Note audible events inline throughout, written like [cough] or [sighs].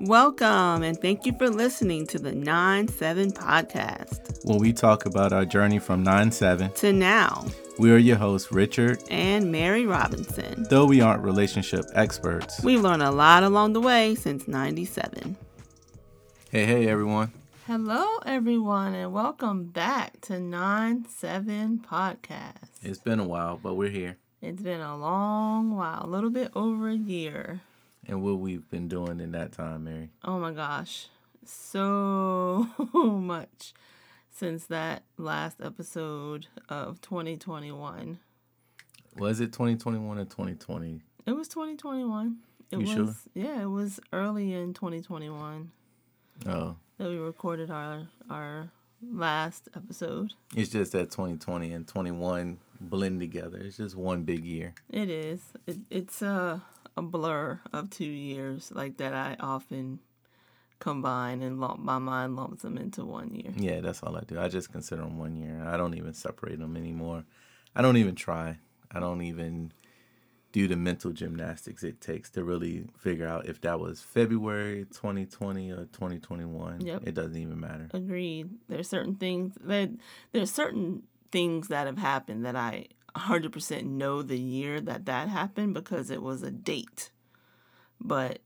Welcome and thank you for listening to the 9 7 podcast. Where we talk about our journey from 9 7 to now. We are your hosts, Richard and Mary Robinson. Though we aren't relationship experts, we've learned a lot along the way since 97. Hey, hey, everyone. Hello, everyone, and welcome back to 9 7 podcast. It's been a while, but we're here. It's been a long while, a little bit over a year. And what we've been doing in that time, Mary? Oh my gosh, so [laughs] much since that last episode of 2021. Was it 2021 or 2020? It was 2021. It you was sure? yeah, it was early in 2021. Oh. That we recorded our our last episode. It's just that 2020 and 21 blend together. It's just one big year. It is. It, it's a a blur of two years like that. I often combine and lump my mind lumps them into one year. Yeah, that's all I do. I just consider them one year. I don't even separate them anymore. I don't even try. I don't even do the mental gymnastics it takes to really figure out if that was February 2020 or 2021. Yep. It doesn't even matter. Agreed. There's certain things that there's certain things that have happened that I 100% know the year that that happened because it was a date. But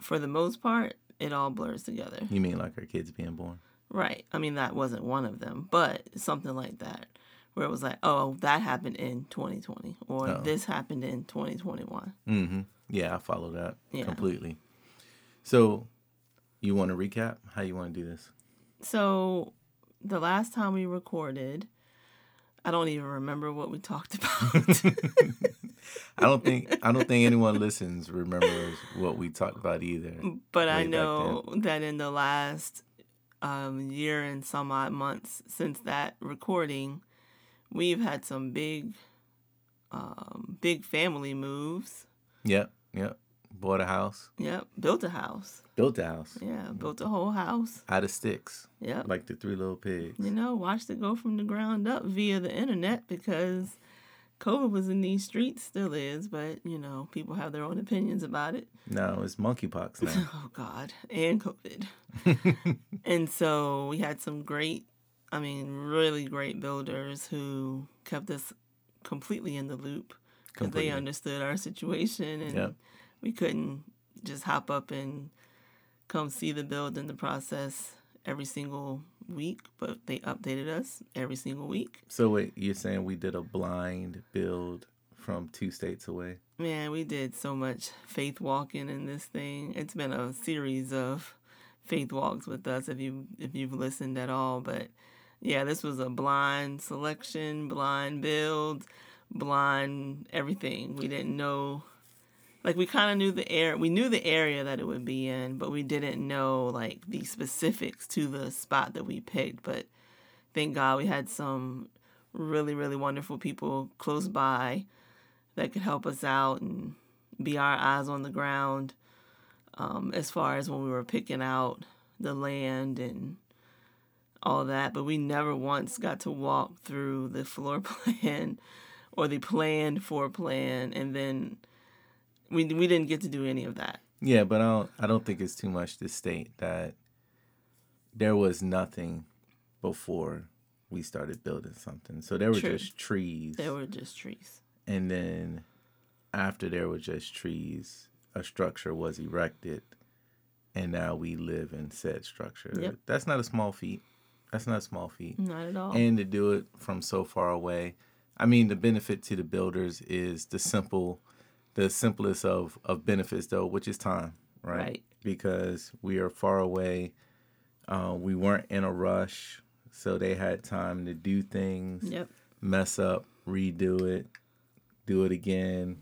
for the most part, it all blurs together. You mean like our kids being born? Right. I mean, that wasn't one of them, but something like that where it was like, oh, that happened in 2020 or oh. this happened in 2021. Mm-hmm. Yeah, I follow that yeah. completely. So, you want to recap how you want to do this? So, the last time we recorded, I don't even remember what we talked about. [laughs] I don't think I don't think anyone listens remembers what we talked about either. But I know that in the last um, year and some odd months since that recording, we've had some big, um, big family moves. Yep, yep. Bought a house. Yep, built a house. Built a house. Yeah, built a whole house. Out of sticks. Yep. Like the three little pigs. You know, watched it go from the ground up via the internet because COVID was in these streets, still is, but you know, people have their own opinions about it. No, it's monkeypox now. [laughs] oh God, and COVID. [laughs] and so we had some great I mean, really great builders who kept us completely in the loop because they understood our situation and yep. We couldn't just hop up and come see the build in the process every single week, but they updated us every single week. So wait, you're saying we did a blind build from two states away? Man, we did so much faith walking in this thing. It's been a series of faith walks with us if you if you've listened at all, but yeah, this was a blind selection, blind build, blind everything. We didn't know like we kind of knew the air we knew the area that it would be in but we didn't know like the specifics to the spot that we picked. But thank god we had some really really wonderful people close by that could help us out and be our eyes on the ground um, as far as when we were picking out the land and all that, but we never once got to walk through the floor [laughs] plan or the planned floor plan, and then we we didn't get to do any of that. Yeah, but I don't I don't think it's too much to state that there was nothing before we started building something. So there were True. just trees. There were just trees. And then after there were just trees, a structure was erected and now we live in said structure. Yep. That's not a small feat. That's not a small feat. Not at all. And to do it from so far away. I mean, the benefit to the builders is the simple, the simplest of, of benefits, though, which is time, right? right. Because we are far away. Uh, we weren't in a rush. So they had time to do things, yep. mess up, redo it, do it again,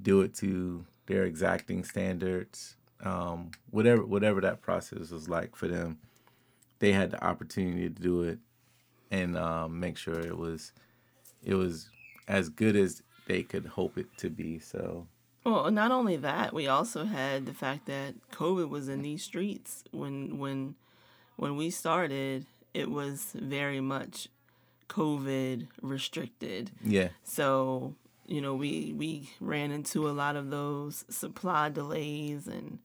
do it to their exacting standards. Um, whatever whatever that process was like for them they had the opportunity to do it and um, make sure it was it was as good as they could hope it to be. So. Well, not only that, we also had the fact that COVID was in these streets when when when we started. It was very much COVID restricted. Yeah. So you know we we ran into a lot of those supply delays and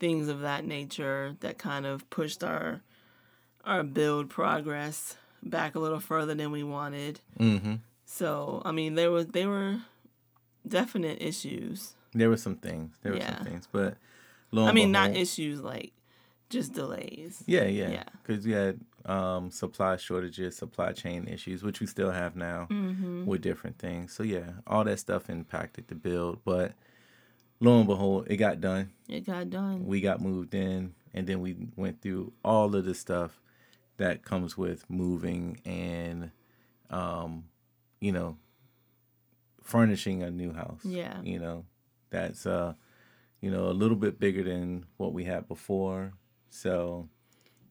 things of that nature that kind of pushed our our build progress back a little further than we wanted. Mm-hmm. So I mean, there was they were definite issues. There were some things. There were Yeah. some things, but I mean, not issues like just delays. Yeah, yeah, Yeah. Because we had um, supply shortages, supply chain issues, which we still have now Mm-hmm. with different things. So yeah, all that stuff impacted the build, but lo and behold, it got done. It got done. We got moved in, and then we went through all of the stuff that comes with moving and, um, you know, furnishing a new house. Yeah. You know, that's uh, you know, a little bit bigger than what we had before. So,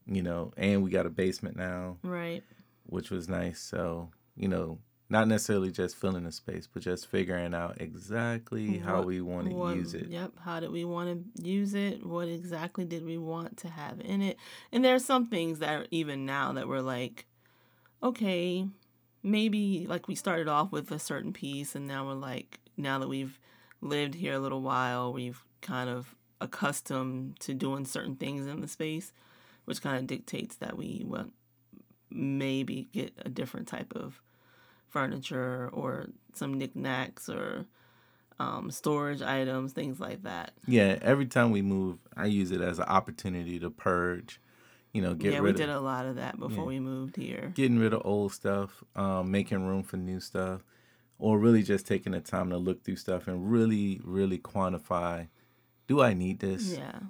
you know, and we got a basement now, Right. which was nice. So, you know, not necessarily just filling the space, but just figuring out exactly how we want to what- use it. Yep. How did we want to use it? What exactly did we want to have in it? And there are some things that are even now that we're like, okay, maybe like we started off with a certain piece, and now we're like, now that we've lived here a little while, we've kind of accustomed to doing certain things in the space, which kind of dictates that we want maybe get a different type of furniture or some knickknacks or um, storage items, things like that. Yeah, every time we move, I use it as an opportunity to purge, you know, get yeah, we did of a lot of that before Yeah. we moved here. getting rid of old stuff, um, making room for new stuff, or really just taking the time to look through stuff and really, really quantify do I need this? Yeah,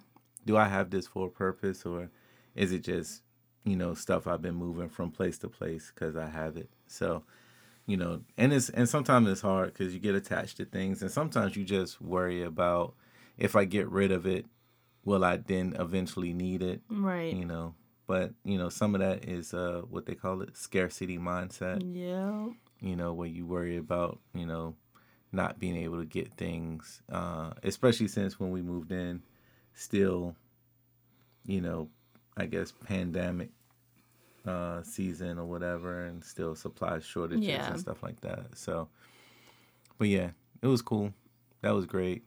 Do I have this for a purpose? Or is it just, you know, stuff I've been moving from place to place because I have it? So, you know, and it's, and sometimes it's hard because you get attached to things. And sometimes you just worry about if I get rid of it, will I then eventually need it? right. you know but you know some of that is uh what they call it scarcity mindset Yeah, you know where you worry about you know not being able to get things uh especially since when we moved in still you know i guess pandemic uh season or whatever and still supply shortages Yeah. and stuff like that so but yeah it was cool that was great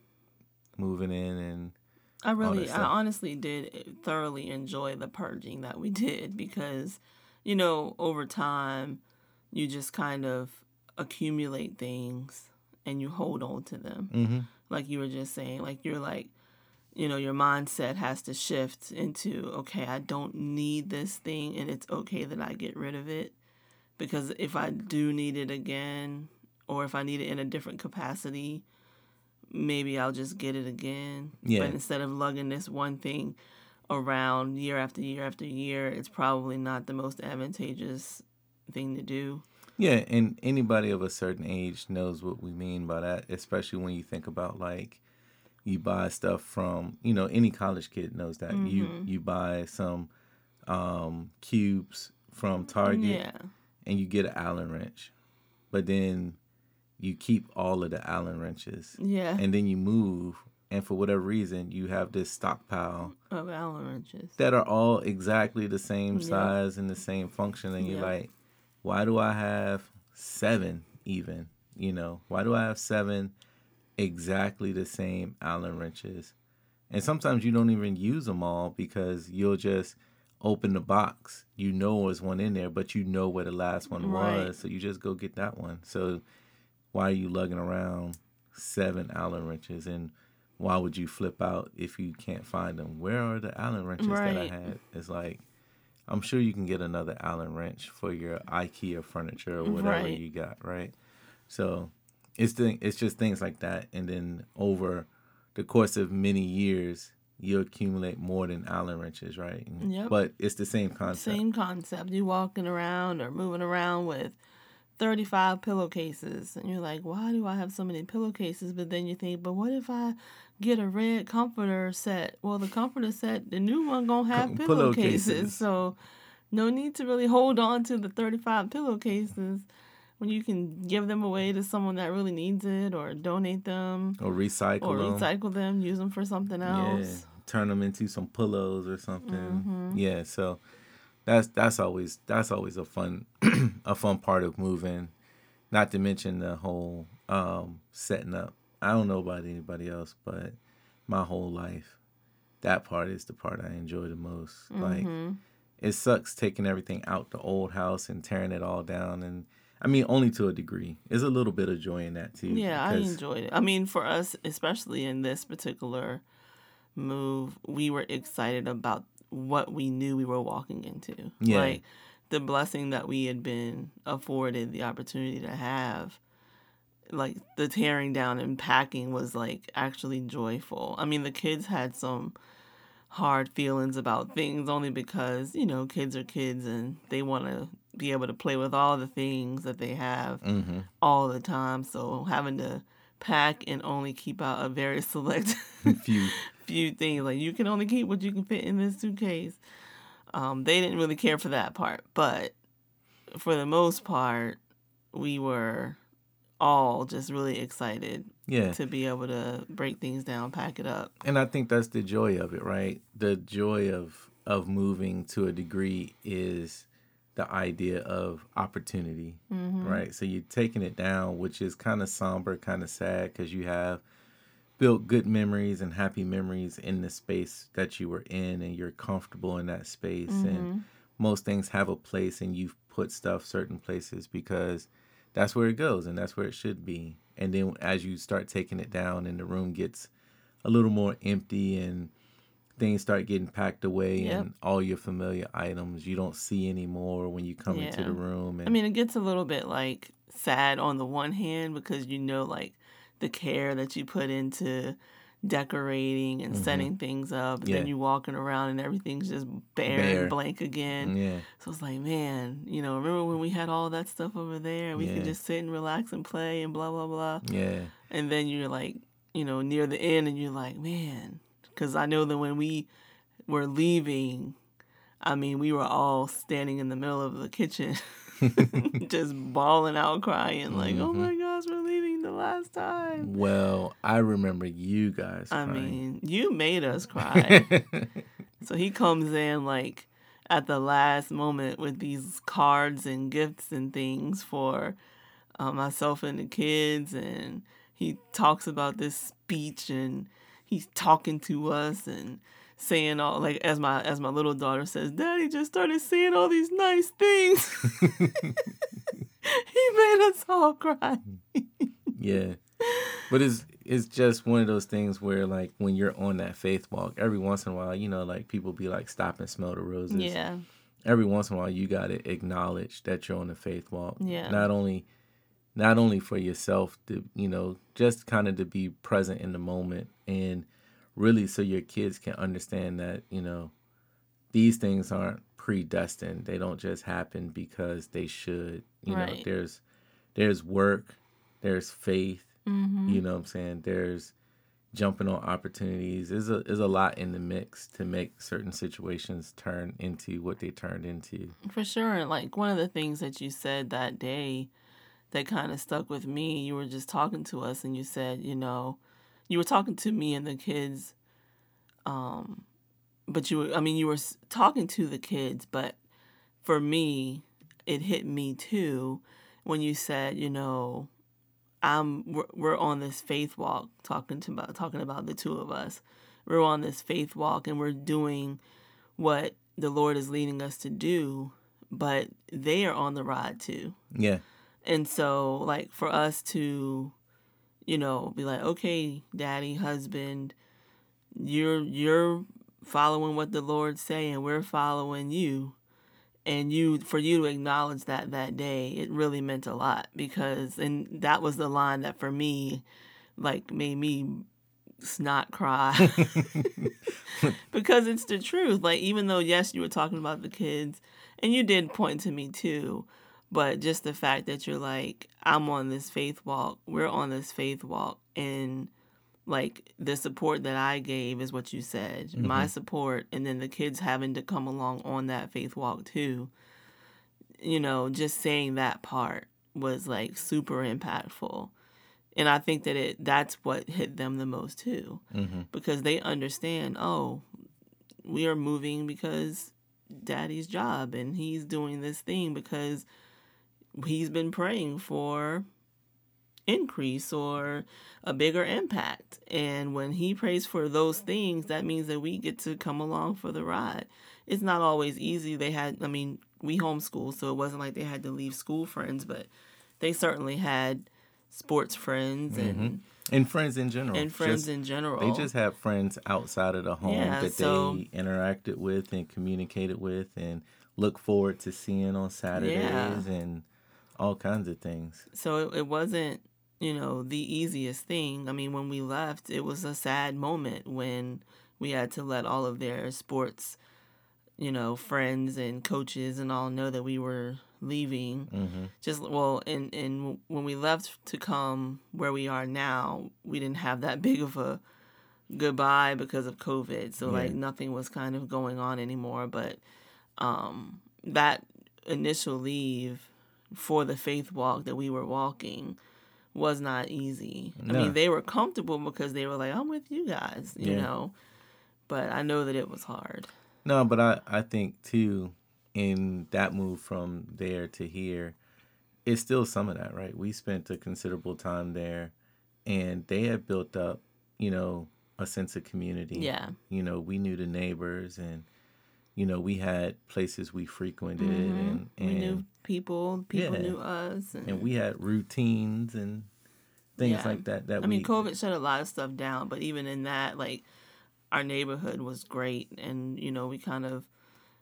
moving in and I really, I honestly did thoroughly enjoy the purging that we [laughs] did because, you know, over time, you just kind of accumulate things and you hold on to them. mm-hmm. like you were just saying like you're like you know your mindset has to shift into okay i don't need this thing and it's okay that i get rid of it because if i do need it again or if i need it in a different capacity maybe i'll just get it again Yeah. but instead of lugging this one thing around year after year after year it's probably not the most advantageous thing to do Yeah, and anybody of a certain age knows what we mean by that, especially when you think about like you buy stuff from, you know, any college kid knows that. You Mm-hmm. you buy some um cubes from Target yeah and you get an Allen wrench. But then you keep all of the Allen wrenches. yeah. And then you move and for whatever reason you have this stockpile of allen wrenches. that are all exactly the same size and the same function and you're Yep. like why do i have seven even? You know why do i have seven exactly the same allen wrenches? And sometimes you don't even use them all because you'll just open the box. You know there's one in there but you know where the last one Right. was so you just go get that one. So why are you lugging around seven allen wrenches? And why would you flip out if you can't find them? Where are the allen wrenches that i had? It's like i'm sure you can get another allen wrench for your ikea furniture or whatever Right. you got right? So it's the, it's just things like that. And then over the course of many years you accumulate more than allen wrenches right? And- Yep. but it's the same concept. Same concept. You walking around or moving around with 35 pillowcases and you're like, why do I have so many pillowcases? But then you think, but what if I get a red comforter set? Well, the comforter set, the new one to have pillowcases. pillowcases. So no need to really hold on to the 35 pillowcases when you can give them away to someone that really needs it or donate them or recycle or them recycle them, use them for something else. Yeah, turn them into some pillows or something. Mm-hmm. Yeah, so that's that's always that's always a fun [clears throat] a fun part of moving. Not to mention the whole um, setting up. I don't know about anybody else, but my whole life, that part is the part I enjoy the most. Mm-hmm. Like it sucks taking everything out the old house and tearing it all down and I mean only to a degree. There's a little bit of joy in that too. Yeah, I enjoyed it. I mean, for us, especially in this particular move, we were excited about what we knew we were walking into. Yeah. Like the blessing that we had been afforded the opportunity to have. Like the tearing down and packing was like actually joyful. I mean, the kids had some hard feelings about things only because, you know, kids are kids and they want to be able to play with all the things that they have Mhm. all the time. So having to pack and only keep out a very [laughs] select [laughs] few few things, like you can only keep what you can fit in this suitcase. Um, they didn't really care for that part, but for the most part, we were all just really excited yeah. to be able to break things down, pack it up. and I think that's the joy of it, right? The joy of of moving to a degree is the idea of opportunity, right? So you're taking it down, which is kind of somber, kind of sad, because you have built good memories and happy memories in the space that you were in, and you're comfortable in that space, and mm-hmm. most things have a place, and you've put stuff certain places because that's where it goes, and that's where it should be. And then as you start taking it down, and the room gets a little more empty and things start getting packed away Yep. and all your familiar items you don't see anymore when you come into the room and I mean, it gets a little bit like sad on the one hand because you know, like the care that you put into decorating and setting things up. And then Mm-hmm. Yeah. you walking around and everything's just bare, Bare. and blank again. yeah So it's like, man, you know, remember when we had all that stuff over there? We Yeah. could just sit and relax and play and blah, blah, blah. yeah And then you're like, you know, near the end and you're like, man, because I know that when we were leaving, I mean, we were all standing in the middle of the kitchen, [laughs] [laughs] just bawling out, crying, like, oh Mm-hmm. my gosh, we're leaving the last time. well i remember you guys I crying. mean, you made us [laughs] cry. so he comes in like at the last moment with these cards and gifts and things for uh, myself and the kids, and he talks about this speech and he's talking to us and saying all like as my as my little daughter says, Daddy just started saying all these nice things. [laughs] he made us all cry. [laughs] yeah. But it's it's just one of those things where like when you're on that faith walk every once in a while you know like people be like stop and smell the roses. Yeah, every once in a while you got to acknowledge that you're on the faith walk. Yeah. not only not only for yourself to you know just kind of to be present in the moment and really so your kids can understand that you know these things aren't predestined. They don't just happen because they should. You know there's there's work there's faith Mm-hmm. you know what i'm saying there's jumping on opportunities there's a there's a lot in the mix to make certain situations turn into what they turned into For sure. Like one of the things that you said that day that kind of stuck with me, you were just talking to us and you said, you know, you were talking to me and the kids. Um, but you were, I mean, you were talking to the kids, but for me, it hit me too when you said, you know, I'm we're, we're on this faith walk talking to about talking about the two of us. We're on this faith walk and we're doing what the Lord is leading us to do, but they are on the ride too. yeah And so, like, for us to, you know, be like, okay, daddy, husband, you're you're following what the Lord's saying. We're following you. And you, for you to acknowledge that that day, it really meant a lot because, and that was the line that for me, like, made me snot cry [laughs] [laughs] because it's the truth. Like, even though, yes, you were talking about the kids, and you did point to me too, but just the fact that you're like, I'm on this faith walk, we're on this faith walk, and like the support that I gave is what you said, my support, and then the kids having to come along on that faith walk too. You know, just saying that part was like super impactful. And I think that it that's what hit them the most too hmm because they understand, oh, we are moving because daddy's job and he's doing this thing because he's been praying for increase or a bigger impact. And when he prays for those things, that means that we get to come along for the ride. It's not always easy. They had, I mean, we homeschool, so it wasn't like they had to leave school friends, but they certainly had sports friends and Mm-hmm. and friends in general. and friends Just- in general. They just have friends outside of the home Yeah, that so- they interacted with and communicated with and look forward to seeing on Saturdays Yeah. and all kinds of things. so it, it wasn't you know the easiest thing. I mean when we left it was a sad moment when we had to let all of their sports you know friends and coaches and all know that we were leaving. Hmm just well and and when we left to come where we are now we didn't have that [laughs] big of a goodbye because of covid. So like nothing was kind of going on anymore. But um that initial leave for the faith walk that we were walking was not easy i mean they were comfortable because they were like i'm with you guys you Yeah. know but i know that it was hard No, but I, I think too, in that move from there to here, it's still some of that, right? We spent a considerable time there and they had built up, you know, a sense of community. yeah You know, we knew the neighbors and, you know, we had places we frequented Mhm. and, and, we knew people people Yeah. knew us and, and we had routines and things Yeah. like that. That I mean, COVID shut a lot of stuff down, but even in that, like, our neighborhood was great, and you know, we kind of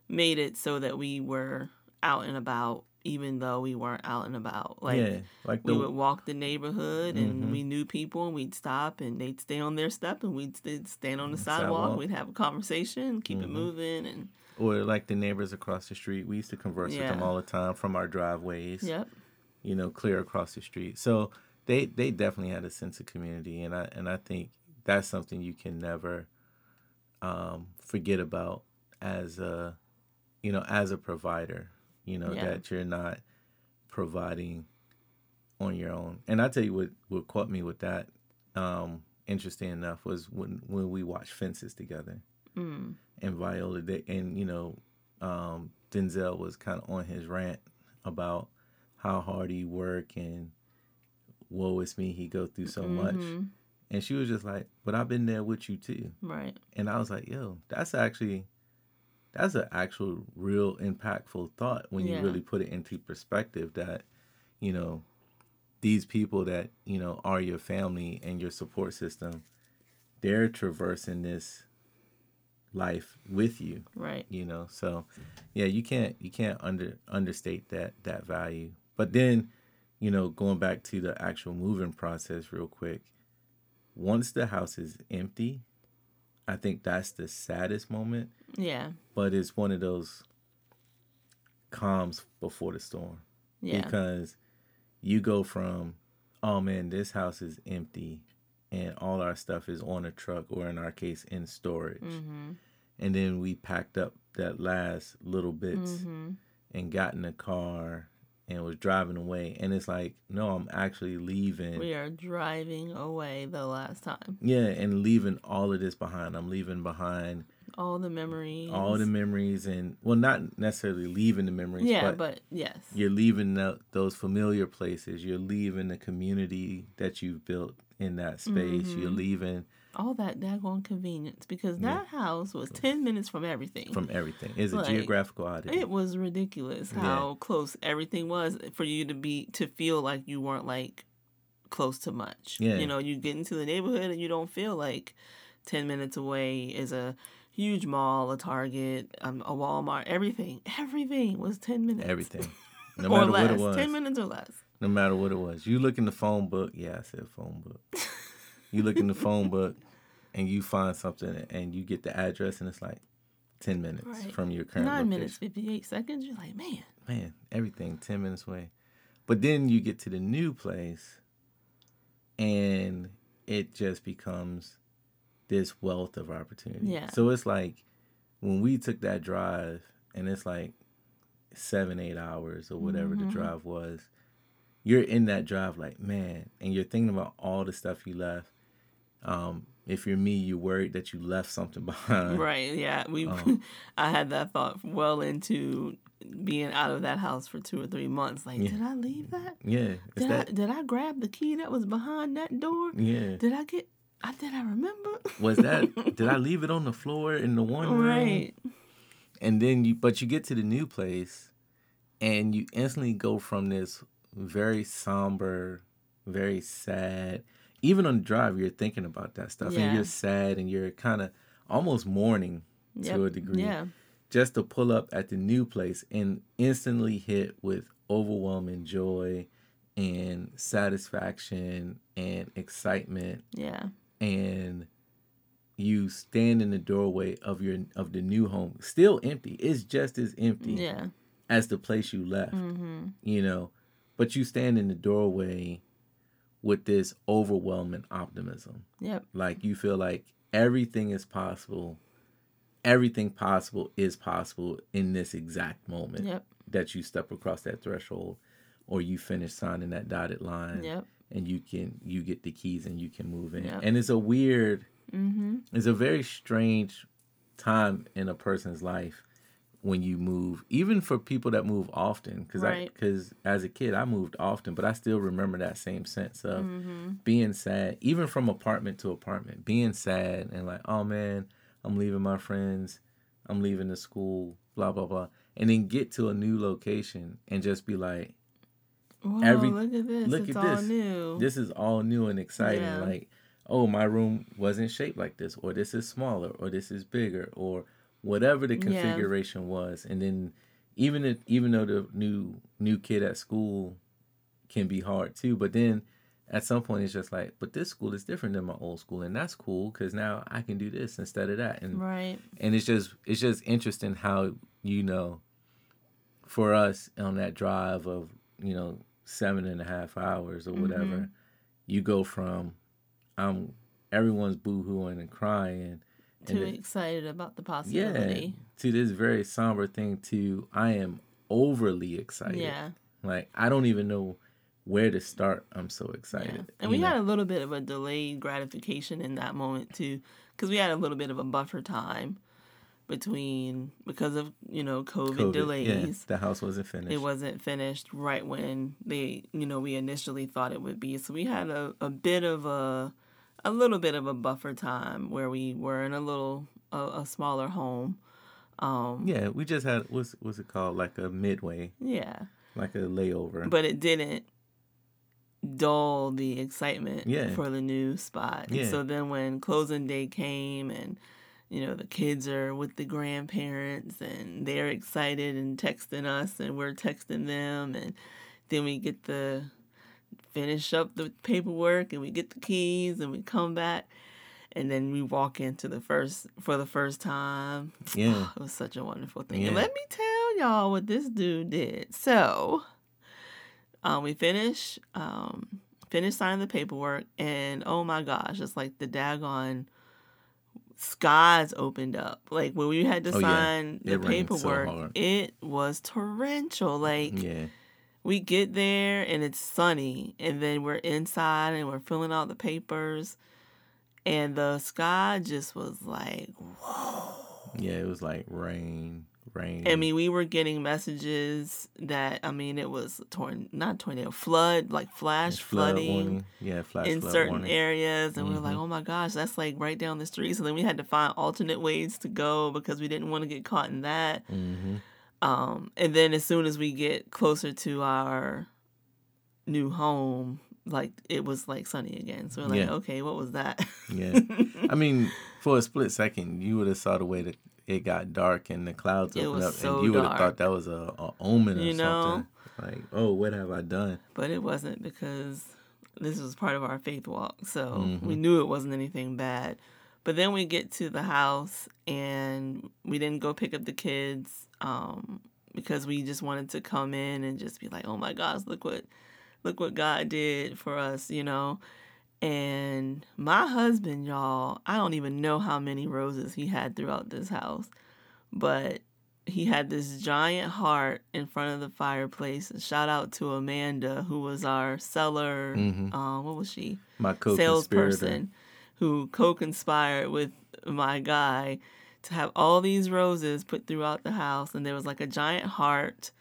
made it so that we were out and about, even though we weren't out and about. Like, yeah, like we would walk the neighborhood, and Mhm. we knew people, and we'd stop, and they'd stay on their step, and we'd stand on the sidewalk. Sidewalk. We'd have a conversation, keep it Mhm. moving, and or like the neighbors across the street. We used to converse with them all the time from our driveways. yep, you know, clear across the street. So they they definitely had a sense of community, and I and I think that's something you can never um, forget about as a you know as a provider. You know Yeah. that you're not providing on your own. And I tell you what what caught me with that. Um, interesting enough was when when we watched Fences together mm, and Viola they, and you know um, Denzel was kind of on his rant about how hard he work and woe is me he go through so much. Mhm, and she was just like but I've been there with you too. Right, and I was like yo that's actually that's an actual real impactful thought when Yeah. you really put it into perspective that you know these people that you know are your family and your support system they're traversing this life with you right, you know? So yeah you can't you can't under understate that that value. But then you know going back to the actual moving process real quick once the house is empty i think that's the saddest moment. Yeah, but it's one of those calms before the storm. Yeah, because you go from oh man this house is empty and all our stuff is on a truck or in our case in storage. Mm-hmm, and then we packed up that last little bits mm-hmm, and got in the car and was driving away. And it's like no i'm actually leaving. We are driving away the last time. yeah and leaving all of this behind. I'm leaving behind All the memories. all the memories and well not necessarily leaving the memories Yeah, but, but yes. you're leaving the, those familiar places. You're leaving the community that you've built in that space you're Mhm. leaving all that daggone convenience because Yeah. that house was 10 minutes from everything. from everything it's a geographical oddity it was ridiculous Yeah. how close everything was for you to be to feel like you weren't like close to much. Yeah. You know, you get into the neighborhood and you don't feel like 10 minutes away is a huge mall, a Target, um, a Walmart, everything. Everything was 10 minutes. everything [laughs] no or matter less. what it was 10 minutes or less. No matter what it was. You look in the phone book. Yeah, I said phone book. you look in the phone [laughs] book and you find something and you get the address and it's like 10 minutes Right. from your current Nine location. minutes, 58 seconds. You're like, man. Man, everything 10 minutes away. But then you get to the new place and it just becomes this wealth of opportunity. Yeah. So it's like when we took that drive and it's like seven, eight hours or whatever the Mhm. drive was, you're in that drive like, man, and you're thinking about all the stuff you left. Um, if you're me, you're worried that you left something [laughs] behind. Right. Yeah. We. Um, [laughs] I had that thought well into being out of that house for two or three months. Like, Yeah. did I leave that? Yeah. Did that I did I grab the key that was behind that door? yeah. Did I get? I did. I remember. Was that [laughs] did I leave it on the floor in the one room? right? And then you but you get to the new place and you instantly go from this very somber, very sad. Even on the drive, you're thinking about that stuff, Yeah. and you're sad, and you're kind of almost mourning Yep. to a degree. Yeah. Just to pull up at the new place and instantly hit with overwhelming joy and satisfaction and excitement Yeah. and you stand in the doorway of your of the new home still empty it's just as empty Yeah. as the place you left Mm-hmm. you know but you stand in the doorway with this overwhelming optimism Yep. like you feel like everything is possible everything possible is possible in this exact moment Yep. that you step across that threshold or you finish signing that dotted line Yep. and you can you get the keys and you can move in Yep. and it's a weird Mm-hmm. it's a very strange time in a person's life when you move even for people that move often because i because as a kid i moved often but i still remember that same sense of Mm-hmm. being sad even from apartment to apartment being sad and like oh man i'm leaving my friends i'm leaving the school blah blah blah and then get to a new location and just be like Whoa, Every- look at this. look it's at all this. new. this is all new and exciting Yeah. like oh my room wasn't shaped like this or this is smaller or this is bigger or whatever the Yeah. configuration was and then even if even though the new new kid at school can be hard too but then at some point it's just like but this school is different than my old school and that's cool because now i can do this instead of that and right. and it's just it's just interesting how you know for us on that drive of you know seven and a half hours or whatever Mm-hmm. you go from i'm everyone's boo-hooing and crying Too then- excited about the possibility. yeah to this very somber thing to i am overly excited Yeah. like i don't even know where to start i'm so Yeah. excited And we know? had a little bit of a delayed gratification in that moment too, because we had a little bit of a buffer time between because of you know COVID, COVID, delays. yeah, the house wasn't finished It wasn't finished right when they, you know, we initially thought it would be. So we had a, a bit of a, a little bit of a buffer time where we were in a little, a, a smaller home. Um, yeah we just had what's what's it called like a midway yeah. like a layover But it didn't dull the excitement Yeah. for the new spot. And Yeah. so then when closing day came and, you know, the kids are with the grandparents and they're excited and texting us and we're texting them and then we get the finish up the paperwork and we get the keys and we come back and then we walk into the first for the first time. [sighs] yeah It was such a wonderful thing. Yeah. And let me tell y'all what this dude did. So, um, we finish, um, finished signing the paperwork, and oh my gosh, it's like the daggone skies opened up. Like when we had to Oh, yeah. sign the It rained so paperwork, it was torrential. Like yeah we get there and it's sunny, and then we're inside and we're filling out the papers, and the sky just was like whoa. Yeah, it was like rain, rain. I mean, we were getting messages that I mean, it was torn, not tornado, flood, like flash flood flooding warning. Yeah, flash in certain warning. areas, and we were like, Mhm. oh my gosh, that's like right down the street. So then we had to find alternate ways to go because we didn't want to get caught in that. hmm Um, and then as soon as we get closer to our new home, like it was like sunny again. So we're like, Yeah. okay, what was that? Yeah. [laughs] I mean, for a split second, you would have saw the way that it got dark and the clouds opened up, so and you would have thought that was a, a omen or You know? something. Like, oh, what have I done? but it wasn't because this was part of our faith walk. So Mhm. we knew it wasn't anything bad. But then we get to the house and we didn't go pick up the kids um, because we just wanted to come in and just be like, "Oh my gosh, look what look what God did for us," you know. And my husband, y'all, I don't even know how many roses he had throughout this house, but he had this giant heart in front of the fireplace. Shout out to Amanda, who was our seller. Mhm. Um, what was she? My co-conspirator. Salesperson who co-conspired with my guy to have all these roses put throughout the house, and there was like a giant heart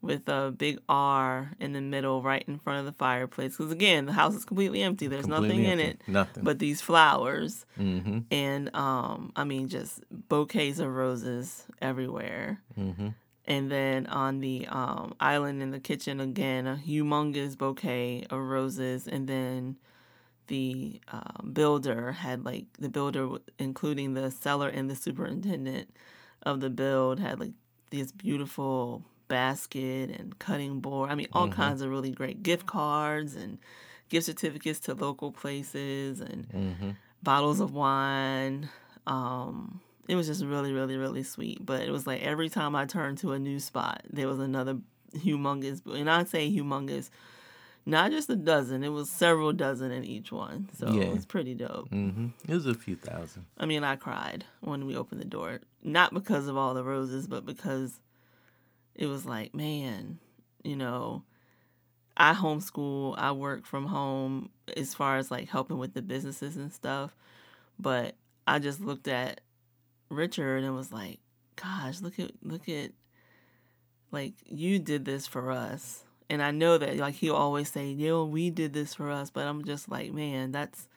with a big R in the middle, right in front of the fireplace. Because again, the house is completely empty. There's Completely nothing in it Nothing. but these flowers, mm-hmm. and um, I mean, just bouquets of roses everywhere. Mm-hmm. And then on the um, island in the kitchen, again, a humongous bouquet of roses. And then the um, builder had like the builder, including the seller and the superintendent of the build, had like this beautiful basket and cutting board. I mean, all kinds of really great gift cards and gift certificates to local places and Mm-hmm. bottles of wine. Um, it was just really, really, really sweet. But it was like every time I turned to a new spot, there was another humongous, and I'd say humongous, not just a dozen, it was several dozen in each one. So Yeah. it was pretty dope. Mm-hmm. It was a few thousand. I mean, I cried when we opened the door, not because of all the roses, but because it was like, man, you know, I homeschool, I work from home as far as like helping with the businesses and stuff. But I just looked at Richard and was like, gosh, look at, look at, like, you did this for us. And I know that, like, he'll always say, yo, we did this for us. But I'm just like, man, that's,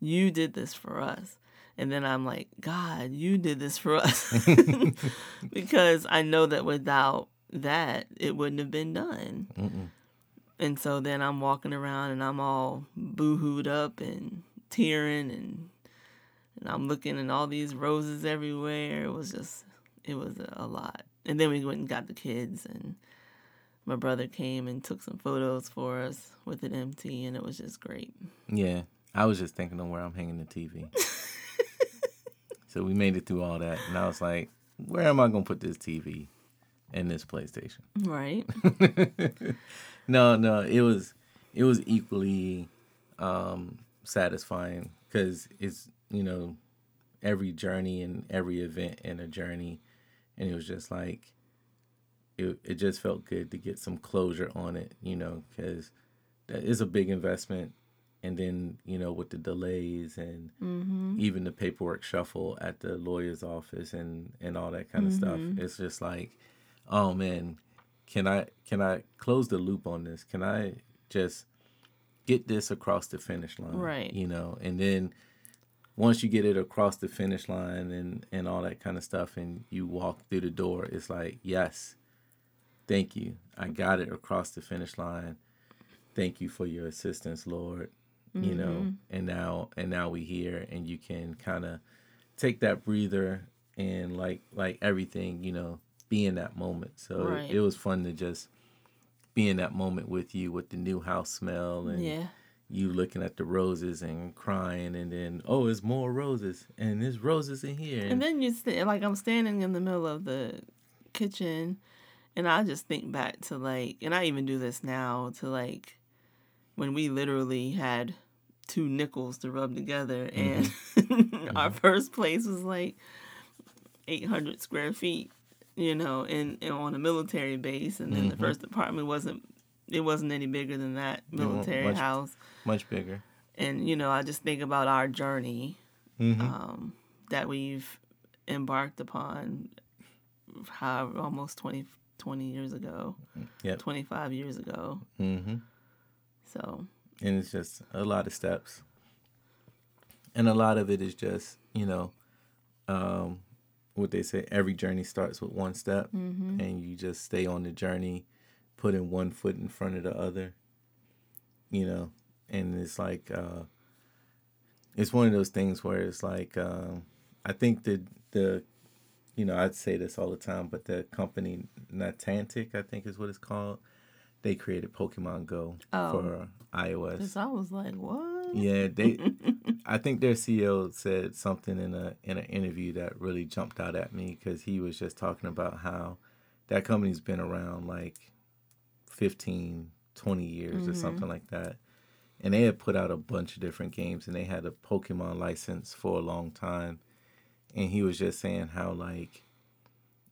you did this for us. And then I'm like, God, you did this for us. [laughs] [laughs] because I know that without that, it wouldn't have been done. Mm-mm. And so then I'm walking around and I'm all boo-hooed up and tearing and and I'm looking and all these roses everywhere. It was just it was a, a lot. And then we went and got the kids and my brother came and took some photos for us with it empty and it was just great. Yeah. I was just thinking of where I'm hanging the TV. [laughs] so we made it through all that, and I was like, where am I gonna put this TV and this PlayStation? Right? [laughs] no, no, it was it was equally um, satisfying because it's you know every journey and every event in a journey, and it was just like it it just felt good to get some closure on it, you know, because that is a big investment, and then you know with the delays and mm-hmm. even the paperwork shuffle at the lawyer's office and and all that kind of stuff, mm-hmm. it's just like, oh man, can I can I close the loop on this? Can I just get this across the finish line? Right. You know, and then once you get it across the finish line and and all that kind of stuff and you walk through the door, it's like, yes, thank you. I got it across the finish line. Thank you for your assistance, Lord. You know, mm-hmm. and now and now we here and you can kind of take that breather and like like everything, you know, be in that moment. So Right. it, was fun to just be in that moment with you with the new house smell and Yeah. you looking at the roses and crying and then oh it's more roses and there's roses in here And then you st- like I'm standing in the middle of the kitchen and I just think back to like and I even do this now to like when we literally had two nickels to rub together and [laughs] our first place was like 800 square feet you know and, and on a military base. And then the first apartment wasn't it wasn't any bigger than that military much- house. much bigger. And you know i just think about our journey Mhm. um, that we've embarked upon how almost 20, 20 years ago Yep. 25 years ago. Mm-hmm. so. And it's just a lot of steps. And a lot of it is just you know um, what they say every journey starts with one step. And you just stay on the journey putting one foot in front of the other you know. And it's like uh, it's one of those things where it's like um, i think the the you know i'd say this all the time but the company Niantic i think is what it's called they created pokemon go Oh. for ios because i was like what yeah, they. [laughs] I think their CEO said something in a in an interview that really jumped out at me because he was just talking about how that company's been around like 15, 20 years or mm-hmm. something like that, and they had put out a bunch of different games and they had a Pokemon license for a long time, and he was just saying how like,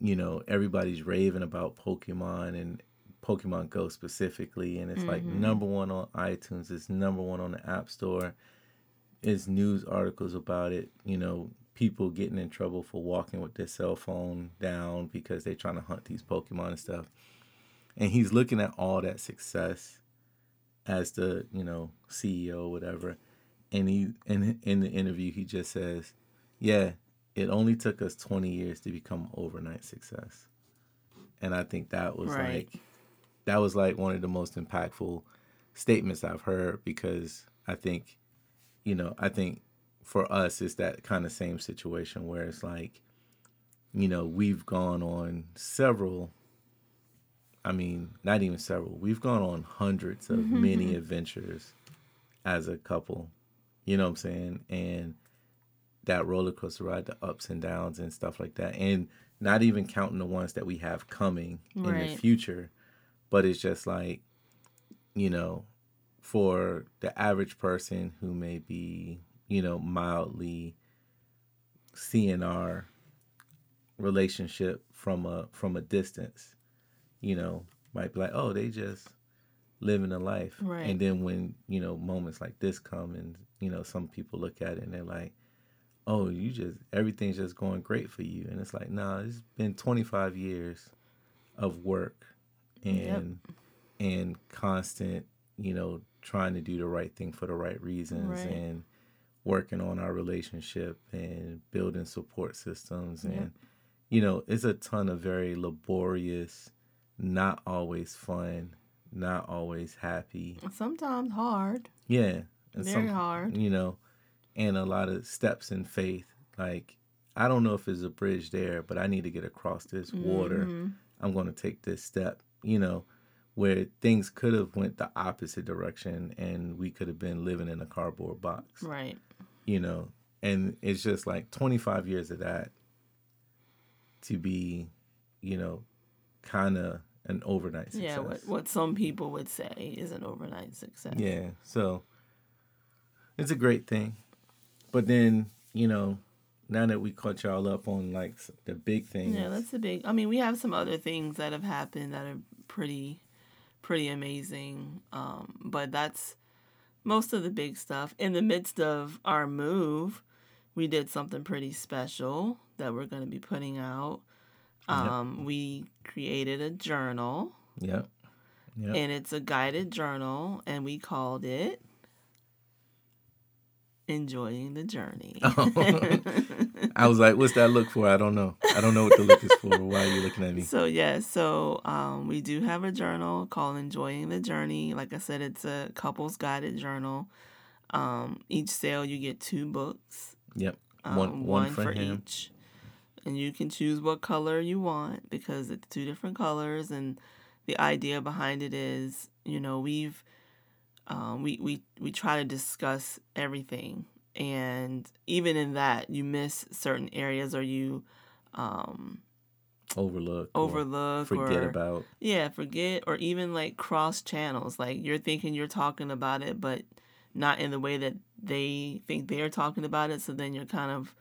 you know, everybody's raving about Pokemon and Pokemon Go specifically, and it's like mm-hmm. number one on iTunes. It's number one on the App Store. It's news articles about it. You know, people getting in trouble for walking with their cell phone down because they're trying to hunt these Pokemon and stuff. And he's looking at all that success as the, you know, CEO or whatever. And he in in the interview he just says, Yeah, it only took us twenty years to become overnight success. And I think that was Right. like that was like one of the most impactful statements I've heard because I think, you know, I think for us it's that kind of same situation where it's like, you know, we've gone on several I mean, not even several. We've gone on hundreds of [laughs] many adventures as a couple. You know what I'm saying? And that roller coaster ride, the ups and downs and stuff like that. And not even counting the ones that we have coming in the future. But it's just like, you know, for the average person who may be, you know, mildly seeing our relationship from a from a distance, you know, might be like, oh, they just living a life. Right. And then when, you know, moments like this come and, you know, some people look at it and they're like, oh, you just, everything's just going great for you. And it's like, nah, it's been 25 years of work and, and constant, you know, trying to do the right thing for the right reasons Right. and working on our relationship and building support systems and, you know, it's a ton of very laborious, not always fun, not always happy. Sometimes hard, Yeah. And very hard. You know, and a lot of steps in faith. Like, I don't know if there's a bridge there, but I need to get across this water. Mhm. I'm going to take this step, you know, where things could have went the opposite direction and we could have been living in a cardboard box, Right. you know. And it's just like 25 years of that to be, you know, kind of an overnight success. Yeah, what, what some people would say is an overnight success. Yeah, so it's a great thing. But then, you know, now that we caught y'all up on like the big things, Yeah, that's the big. I mean, we have some other things that have happened that are pretty, pretty amazing. Um, but that's most of the big stuff. In the midst of our move, we did something pretty special that we're going to be putting out. Um, We created a journal, yep, yep. and it's a guided journal, and we called it "Enjoying the Journey." [laughs] I was like, what's that look for? I don't know. I don't know what the look is for. Why are you looking at me? So yeah, so um, we do have a journal called "Enjoying the Journey." Like I said, it's a couples guided journal. Um, each sale you get two books, Yep, um, one one, for, him. each, and you can choose what color you want because it's two different colors. And the idea behind it is, you know, we've um, we we we try to discuss everything, and even in that, you miss certain areas or you um, Overlook, or overlook forget or about. yeah, forget or even like cross channels. Like you're thinking you're talking about it, but not in the way that they think they're talking about it. So then you're kind of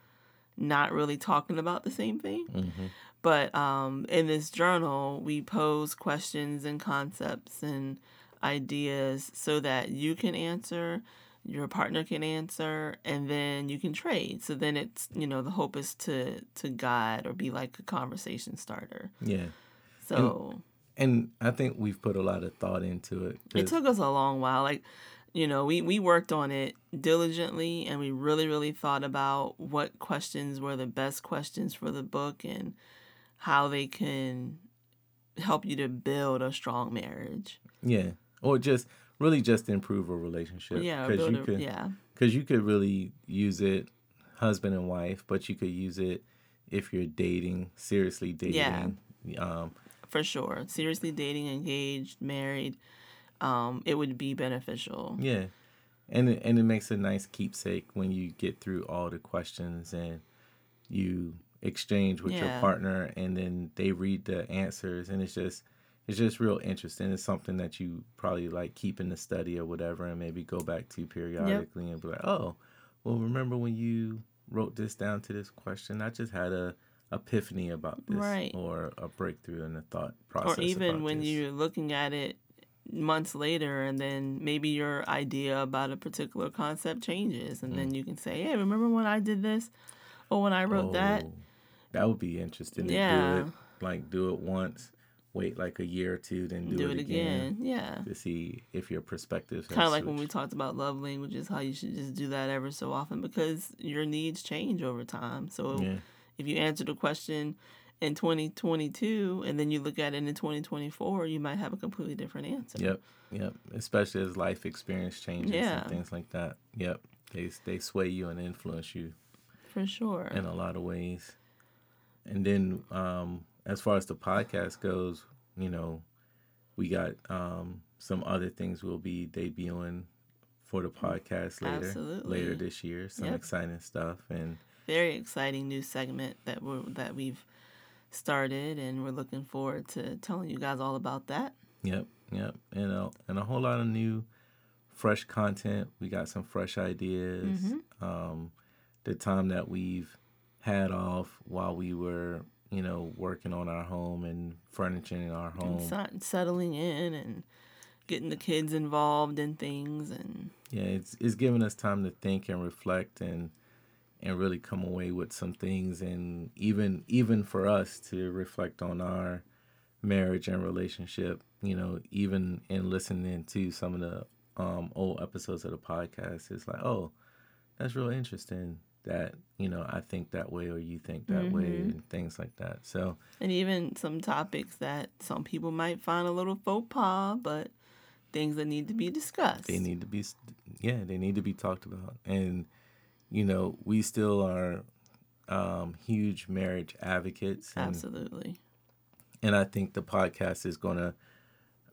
not really talking about the same thing. hmm But um, in this journal, we pose questions and concepts and ideas so that you can answer, your partner can answer, and then you can trade. So then it's you know the hope is to to guide or be like a conversation starter. Yeah, So. and I think we've put a lot of thought into it. It took us a long while. Like, you know, we, we worked on it diligently and we really, really thought about what questions were the best questions for the book and how they can help you to build a strong marriage. yeah, or just really just improve a relationship. Yeah, or 'Cause build you a, could, yeah. because you could really use it husband and wife but you could use it if you're dating seriously dating um For sure. Seriously dating, engaged, married, um, it would be beneficial. yeah and it, and it makes a nice keepsake when you get through all the questions and you exchange with your partner and then they read the answers and it's just it's just real interesting it's something that you probably like keep in the study or whatever and maybe go back to periodically and be like oh well remember when you wrote this down to this question i just had a epiphany about this Right. or a breakthrough in the thought process or even when this. you're looking at it months later and then maybe your idea about a particular concept changes and Mm. then you can say hey remember when i did this Oh, when I wrote that, Oh, that would be interesting to Yeah. do it. Like do it once, wait like a year or two, then do, do, it, it again, again. Yeah. to see if your perspectives. Kind of like when we talked about love languages, how you should just do that ever so often because your needs change over time. So Yeah. if you answer the question in 2022 and then you look at it in 2024, you might have a completely different answer. Yep. Yep. Especially as life experience changes Yeah. and things like that. Yep. They they sway you and influence you For sure. in a lot of ways. And then um, as far as the podcast goes, you know, we got um, some other things we'll be debuting for the podcast later Absolutely. later this year. Some Yep. exciting stuff and Very exciting new segment that we're that we've started and we're looking forward to telling you guys all about that. Yep, yep, and a, and a whole lot of new, fresh content. We got some fresh ideas. Um, the time that we've had off while we were, you know, working on our home and furnishing our and home. set- settling in and getting the kids involved in things and Yeah, it's it's giving us time to think and reflect and and really come away with some things and even even for us to reflect on our marriage and relationship you know even in listening to some of the um old episodes of the podcast it's like oh that's real interesting that you know i think that way or you think that way and things like that so and even some topics that some people might find a little faux pas, but things that need to be discussed. they need to be yeah they need to be talked about and you know we still are um huge marriage advocates and, Absolutely. and i think the podcast is going to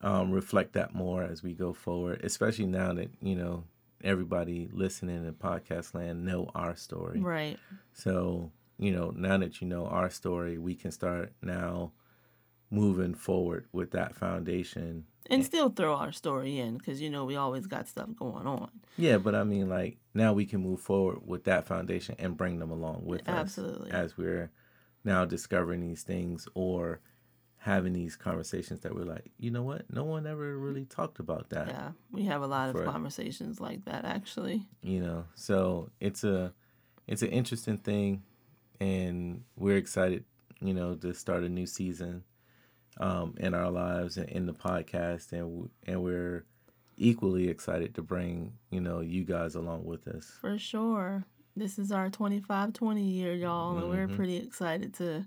um, reflect that more as we go forward especially now that you know everybody listening in podcast land know our story Right. so you know now that you know our story we can start now moving forward with that foundation And still throw our story in because, you know, we always got stuff going on. Yeah, but I mean, like now we can move forward with that foundation and bring them along with Absolutely. us as we're now discovering these things or having these conversations that we're like, you know what? No one ever really talked about that. Yeah. We have a lot of For- conversations like that, actually. You know, so it's a it's an interesting thing, and we're excited, you know, to start a new season um, in our lives and in the podcast, and and we're equally excited to bring you know you guys along with us. For sure. This is our 25 20 year, y'all, and we're Mhm. pretty excited to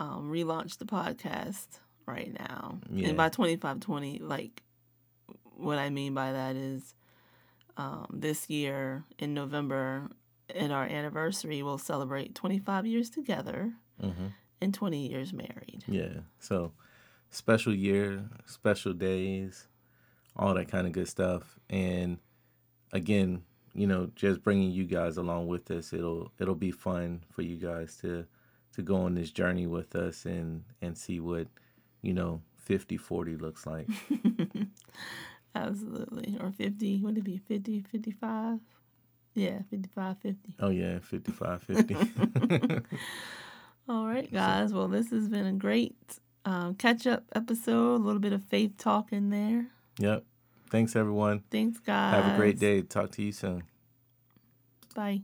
um, relaunch the podcast right now. Yeah. And by 25 20, like, what I mean by that is um, this year in November, in our anniversary, we'll celebrate 25 years together Mm-hmm. and 20 years married. Yeah. So special year, special days, all that kind of good stuff. And again, you know, just bringing you guys along with us, it'll it'll be fun for you guys to to go on this journey with us and and see what, you know, 50 40 looks like. [laughs] Absolutely. Or 50, would it be 50, 55? Yeah, 55, 50. Oh yeah, 55 50. [laughs] All right, guys. Well, this has been a great um, catch up episode. A little bit of faith talk in there. yep. Thanks everyone. Thanks, guys. Have a great day. Talk to you soon. Bye.